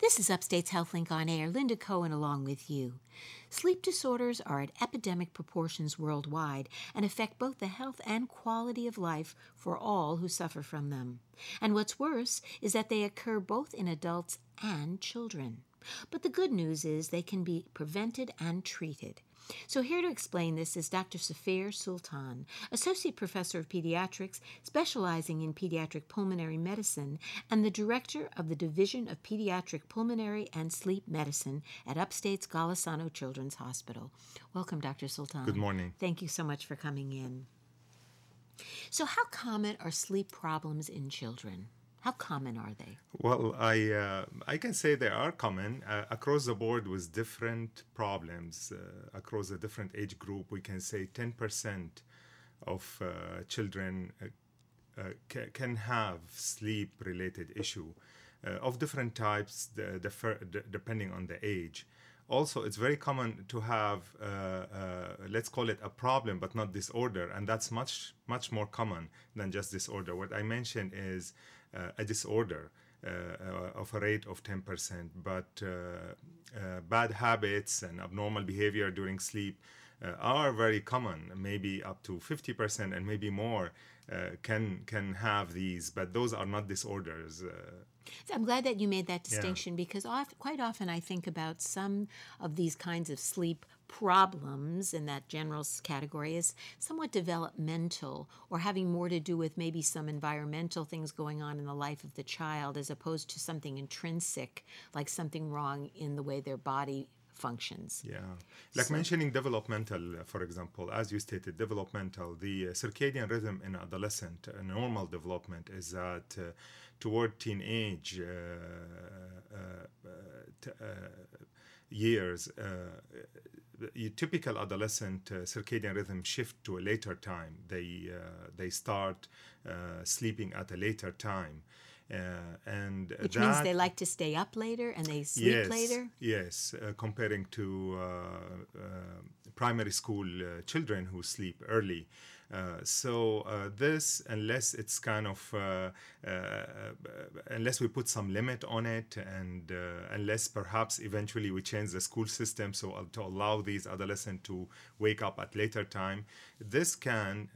This is Upstate's HealthLink on Air. Linda Cohen along with you. Sleep disorders are at epidemic proportions worldwide and affect both the health and quality of life for all who suffer from them. And what's worse is that they occur both in adults and children. But the good news is they can be prevented and treated. So, here to explain this is Dr. Zafer Soultan, Associate Professor of Pediatrics, specializing in pediatric pulmonary medicine, and the Director of the Division of Pediatric Pulmonary and Sleep Medicine at Upstate's Golisano Children's Hospital. Welcome, Dr. Soultan. Good morning. Thank you so much for coming in. So, how common are sleep problems in children? How common are they? Well, I uh, I can say they are common uh, across the board with different problems uh, across a different age group. We can say ten percent of uh, children uh, uh, ca- can have sleep related issue of different types, the, the fir- the, depending on the age. Also, it's very common to have let's call it a problem, but not disorder, and that's much much more common than just disorder. What I mentioned is a disorder uh, uh, of a rate of 10%, but bad habits and abnormal behavior during sleep uh, are very common, maybe up to 50% and maybe more uh, can can have these, but those are not disorders. So I'm glad that you made that distinction yeah. because oft, quite often I think about some of these kinds of sleep problems in that general category as somewhat developmental or having more to do with maybe some environmental things going on in the life of the child as opposed to something intrinsic like something wrong in the way their body functions. Yeah. Like so, mentioning developmental, uh, for example, as you stated, developmental, the uh, circadian rhythm in adolescent, uh, normal development is that uh, toward teenage uh, uh, t- years, your typical adolescent circadian rhythm shift to a later time. They, they start sleeping at a later time. Uh, and which that, means they like to stay up later and they sleep yes, later. Yes, uh, comparing to uh, uh primary school uh, children who sleep early. Uh, so uh, this, unless it's kind of uh, uh, unless we put some limit on it, and unless perhaps eventually we change the school system so to allow these adolescents to wake up at later time, this can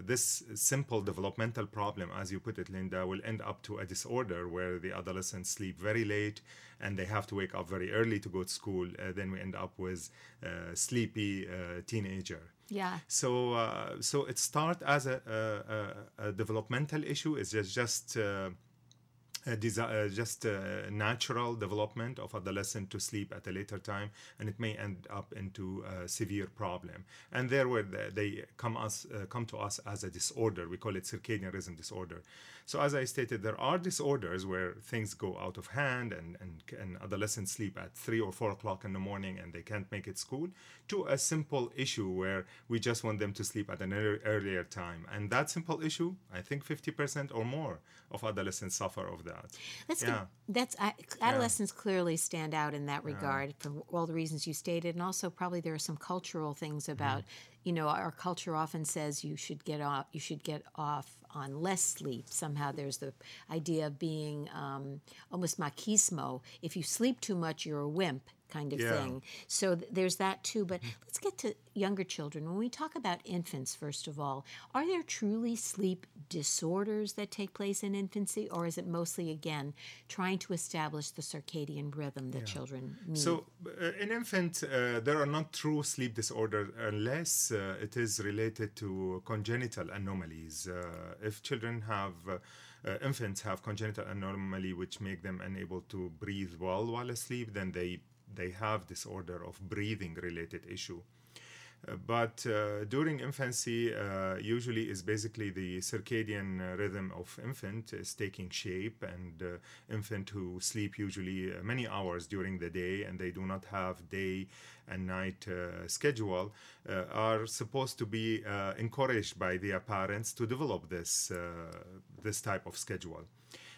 this simple developmental problem, as you put it, Linda, will end up to a disorder where the adolescents sleep very late and they have to wake up very early to go to school, uh, then we end up with uh, sleepy uh, teenager. Yeah. So uh, so it starts as a, a, a, developmental issue. It's just just uh, desi- uh, just a natural development of adolescent to sleep at a later time, and it may end up into a severe problem. And there, where they come us uh, come to us as a disorder, we call it circadian rhythm disorder. So, as I stated, there are disorders where things go out of hand, and and, and adolescents sleep at three or four o'clock in the morning, and they can't make it school. To a simple issue where we just want them to sleep at an earlier time, and that simple issue, I think, fifty percent or more of adolescents suffer of that that. That's yeah. that's adolescents yeah. clearly stand out in that regard yeah. for all the reasons you stated, and also probably there are some cultural things about. Mm-hmm. You know, our culture often says you should get off. You should get off on less sleep. Somehow, there's the idea of being um, almost machismo. If you sleep too much, you're a wimp kind of yeah. thing. So th- there's that too. But let's get to younger children. When we talk about infants, first of all, are there truly sleep disorders that take place in infancy, or is it mostly, again, trying to establish the circadian rhythm that yeah. children need? So uh, in infant, uh, there are not true sleep disorders unless uh, it is related to congenital anomalies. Uh, if children have uh, uh, infants have congenital anomaly which make them unable to breathe well while asleep, then they they have disorder of breathing related issue. Uh, but uh, during infancy, uh, usually is basically the circadian uh, rhythm of infant is taking shape, and uh, infant who sleep usually uh, many hours during the day, and they do not have day and night schedule, are supposed to be encouraged by their parents to develop this this type of schedule.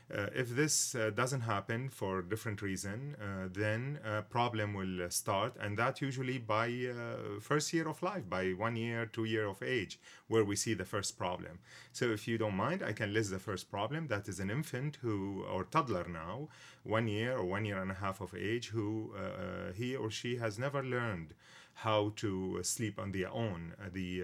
Uh, if this uh, doesn't happen for different reason, uh, then a problem will uh, start, and that usually by uh, first year of life, by one year, two year of age, where we see the first problem. So, if you don't mind, I can list the first problem. That is an infant who, or toddler now, one year or one year and a half of age, who uh, he or she has never learned how to sleep on their own. the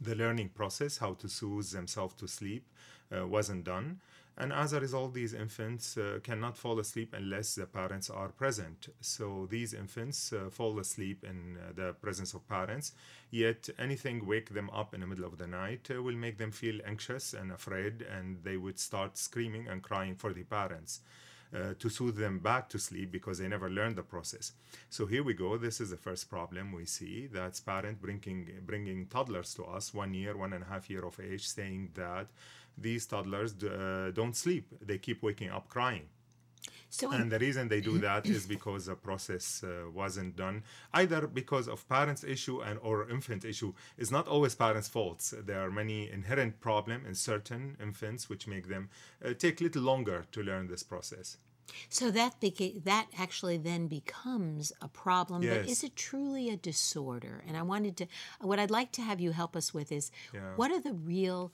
the learning process, how to soothe themselves to sleep, wasn't done. And as a result, these infants uh, cannot fall asleep unless the parents are present. So these infants uh, fall asleep in uh, the presence of parents, yet anything wake them up in the middle of the night uh, will make them feel anxious and afraid, and they would start screaming and crying for the parents. Uh, to soothe them back to sleep because they never learned the process. So here we go. This is the first problem we see. That's parent bringing bringing toddlers to us, one year, one and a half year of age, saying that these toddlers uh, don't sleep. They keep waking up crying. So and the reason they do that is because the process uh, wasn't done either because of parents issue and or infant issue It's not always parents faults there are many inherent problem in certain infants which make them uh, take little longer to learn this process so that beca- that actually then becomes a problem. Yes. But is it truly a disorder? And I wanted to, what I'd like to have you help us with is, yeah. what are the real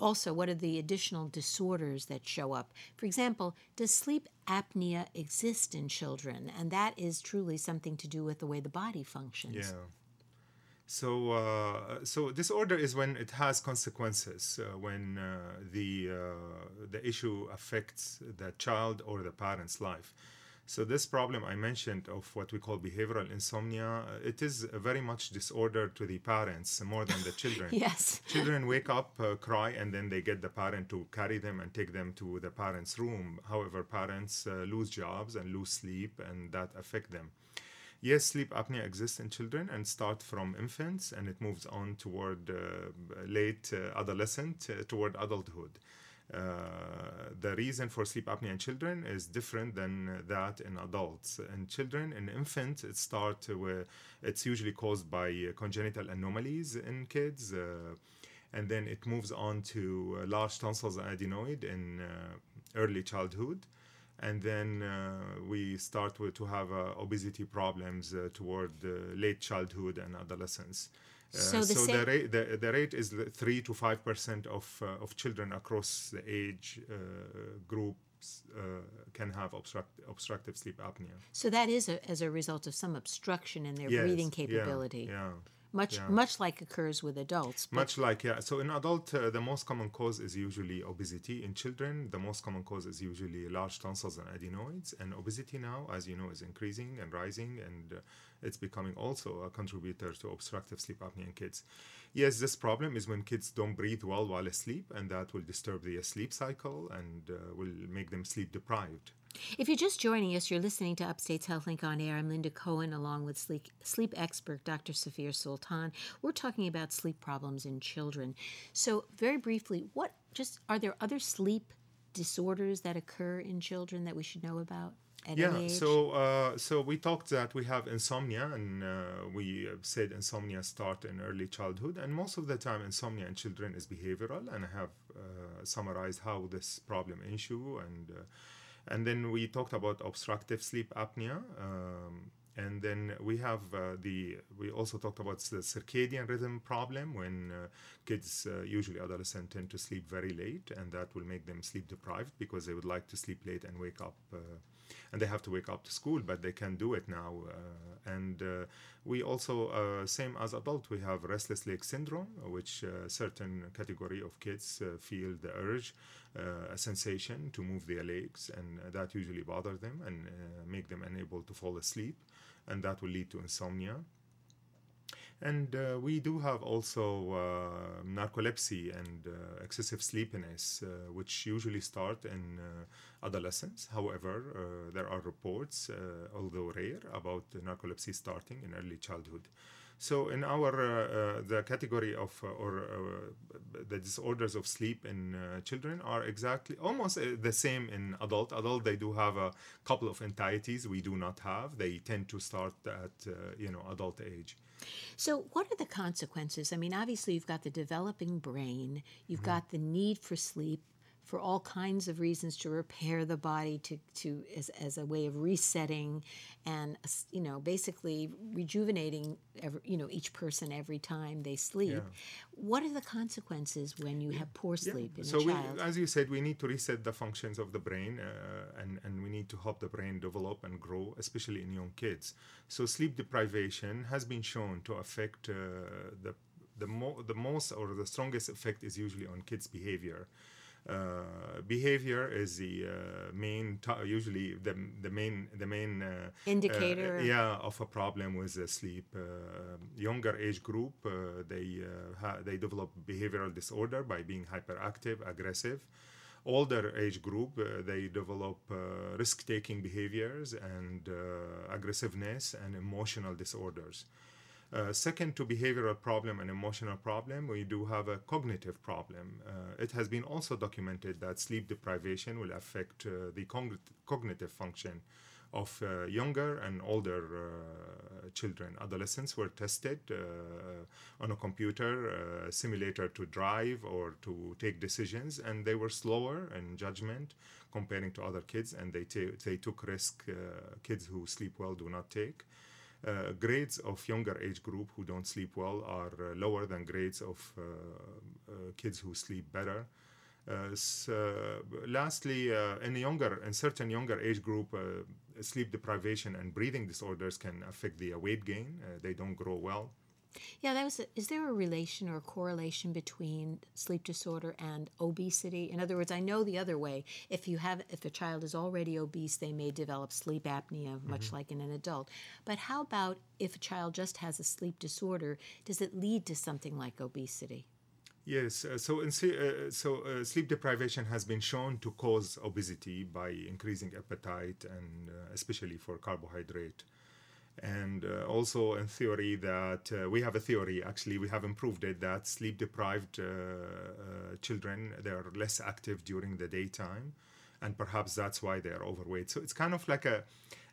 also, what are the additional disorders that show up? For example, does sleep apnea exist in children? And that is truly something to do with the way the body functions. Yeah. So, uh, so disorder is when it has consequences, uh, when uh, the uh, the issue affects the child or the parent's life. So this problem I mentioned of what we call behavioral insomnia, uh, it is very much disorder to the parents more than the children. yes. Children wake up, uh, cry, and then they get the parent to carry them and take them to the parent's room. However, parents uh, lose jobs and lose sleep, and that affect them. Yes, sleep apnea exists in children and start from infants, and it moves on toward uh, late uh, adolescent, uh, toward adulthood. Uh, the reason for sleep apnea in children is different than that in adults. In children, in infants, it starts with it's usually caused by congenital anomalies in kids, uh, and then it moves on to uh, large tonsils and adenoid in early childhood and then uh, we start with, to have uh, obesity problems uh, toward late childhood and adolescence. So, the, so the, rate, the, the, rate is three to five percent of uh, of children across the age uh, groups uh, can have obstruct, obstructive sleep apnea. So that is a, as a result of some obstruction in their yes, breathing capability. Yeah. yeah much yeah. much like occurs with adults. Much like yeah. So in adult, uh, the most common cause is usually obesity. In children, the most common cause is usually large tonsils and adenoids. And obesity now, as you know, is increasing and rising, and uh, it's becoming also a contributor to obstructive sleep apnea in kids. Yes, this problem is when kids don't breathe well while asleep, and that will disturb their sleep cycle and uh, will make them sleep deprived. If you're just joining us, you're listening to Upstate's HealthLink on Air. I'm Linda Cohen, along with sleep, sleep expert Dr. Zafer Soultan. We're talking about sleep problems in children. So, very briefly, what just are there other sleep disorders that occur in children that we should know about? yeah, so uh, so we talked that we have insomnia, and uh, we said insomnia start in early childhood, and most of the time insomnia in children is behavioral, and I have uh, summarized how this problem issue, and uh, and then we talked about obstructive sleep apnea. Um, and then we have uh, the we also talked about the circadian rhythm problem when uh, kids uh, usually adolescents tend to sleep very late and that will make them sleep deprived because they would like to sleep late and wake up uh, and they have to wake up to school, but they can do it now. Uh, and uh, we also, uh, same as adult, we have restless leg syndrome, which certain category of kids feel the urge, a sensation to move their legs, and that usually bother them and make them unable to fall asleep, and that will lead to insomnia. And uh, we do have also uh, narcolepsy and uh, excessive sleepiness, uh, which usually start in uh, adolescence. However, uh, there are reports, although rare, about narcolepsy starting in early childhood. So, in our the category of or the disorders of sleep in children are exactly almost the same in adult. Adult they do have a couple of entities we do not have. They tend to start at you know adult age. So, what are the consequences? I mean, obviously, you've got the developing brain, you've mm-hmm. got the need for sleep for all kinds of reasons to repair the body to, to as, as a way of resetting and you know basically rejuvenating every, you know each person every time they sleep yeah. what are the consequences when you yeah. have poor sleep yeah. in so a child we, as you said we need to reset the functions of the brain uh, and, and we need to help the brain develop and grow especially in young kids so sleep deprivation has been shown to affect uh, the the, mo- the most or the strongest effect is usually on kids behavior uh, behavior is the uh, main t- usually the, the main the main uh, indicator. yeah of a problem with sleep. Younger age group they ha- they develop behavioral disorder by being hyperactive aggressive. Older age group, uh, they develop uh, risk taking behaviors and uh, aggressiveness and emotional disorders. Uh, second to behavioral problem and emotional problem, we do have a cognitive problem. Uh, it has been also documented that sleep deprivation will affect uh, the cognitive function of uh, younger and older uh, children. Adolescents were tested on a computer simulator to drive or to take decisions, and they were slower in judgment comparing to other kids, and they, they took risk. kids who sleep well do not take. Uh, grades of younger age group who don't sleep well are uh, lower than grades of uh, uh kids who sleep better. So lastly, in younger, in certain younger age group, sleep deprivation and breathing disorders can affect the weight gain. they don't grow well. Yeah, that was. A, is there a relation or a correlation between sleep disorder and obesity? In other words, I know the other way. If you have, if a child is already obese, they may develop sleep apnea, much mm-hmm. like in an adult. But how about if a child just has a sleep disorder? Does it lead to something like obesity? Yes, uh, so in, uh, so uh, sleep deprivation has been shown to cause obesity by increasing appetite and uh, especially for carbohydrate and uh, also in theory that uh, we have a theory actually we have improved it that sleep deprived uh, uh, children they are less active during the daytime and perhaps that's why they are overweight. So it's kind of like a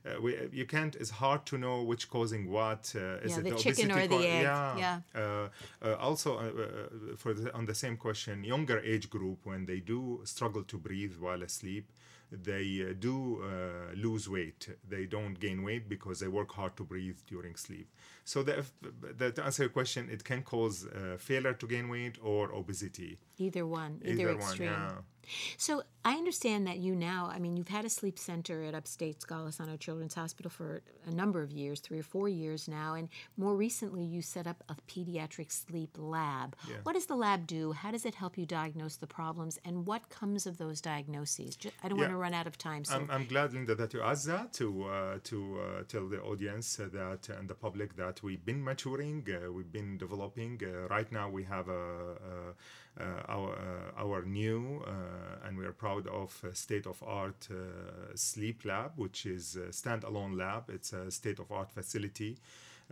uh, we, you can't it's hard to know which causing what uh, is yeah, it the, the chicken or the egg. Yeah, yeah. also for the, on the same question younger age group when they do struggle to breathe while asleep they uh, do uh, lose weight. They don't gain weight because they work hard to breathe during sleep. So, the, the, to answer your question, it can cause uh, failure to gain weight or obesity. Either one, either, either extreme. One, yeah. So I understand that you now, I mean, you've had a sleep center at upstate Golisano Children's Hospital for a number of years, three or four years now, and more recently you set up a pediatric sleep lab. Yeah. What does the lab do? How does it help you diagnose the problems, and what comes of those diagnoses? I don't yeah. want to run out of time. So. I'm, I'm, glad, Linda, that you asked that to uh, to uh, tell the audience that and the public that we've been maturing, uh, we've been developing. Uh, right now, we have a, a our uh, our new uh, and we are proud of state of art sleep lab, which is a standalone lab. It's a state of art facility.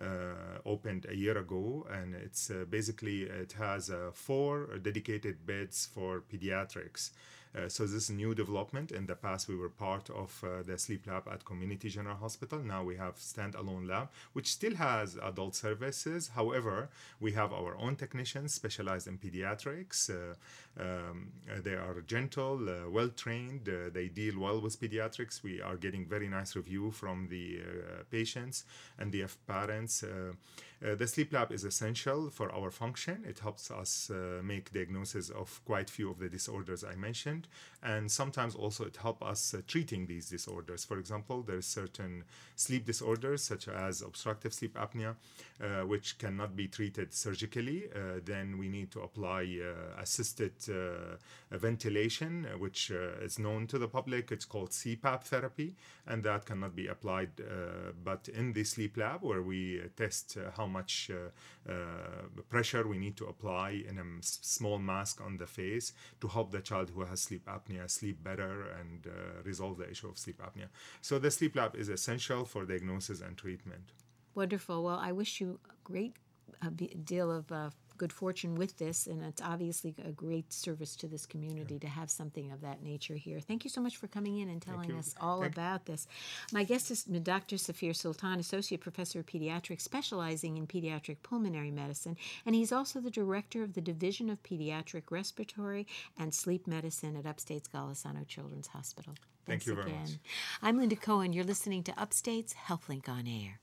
Uh, opened a year ago, and it's uh, basically it has uh, four dedicated beds for pediatrics. Uh, so this new development. In the past, we were part of uh, the sleep lab at Community General Hospital. Now we have standalone lab, which still has adult services. However, we have our own technicians specialized in pediatrics. Uh, um, they are gentle, uh, well trained. Uh, they deal well with pediatrics. We are getting very nice review from the uh, patients and the parents. The sleep lab is essential for our function. It helps us make diagnosis of quite few of the disorders I mentioned and sometimes also it helps us uh, treating these disorders. For example, there's certain sleep disorders such as obstructive sleep apnea, uh, which cannot be treated surgically. Uh, then we need to apply uh, assisted uh, ventilation, uh, which is known to the public. It's called CPAP therapy, and that cannot be applied but in the sleep lab where we test how much pressure we need to apply in a small mask on the face to help the child who has sleep sleep apnea sleep better and uh, resolve the issue of sleep apnea. So the sleep lab is essential for diagnosis and treatment. Wonderful. Well, I wish you a great a deal of uh, good fortune with this, and it's obviously a great service to this community to have something of that nature here. Thank you so much for coming in and telling us all Thank- about this. My guest is Dr. Zafer Soultan, Associate Professor of Pediatrics, specializing in pediatric pulmonary medicine, and he's also the director of the Division of Pediatric Respiratory and Sleep Medicine at Upstate's Golisano Children's Hospital. Thank Thanks you very much. I'm Linda Cohen. You're listening to Upstate's HealthLink on Air.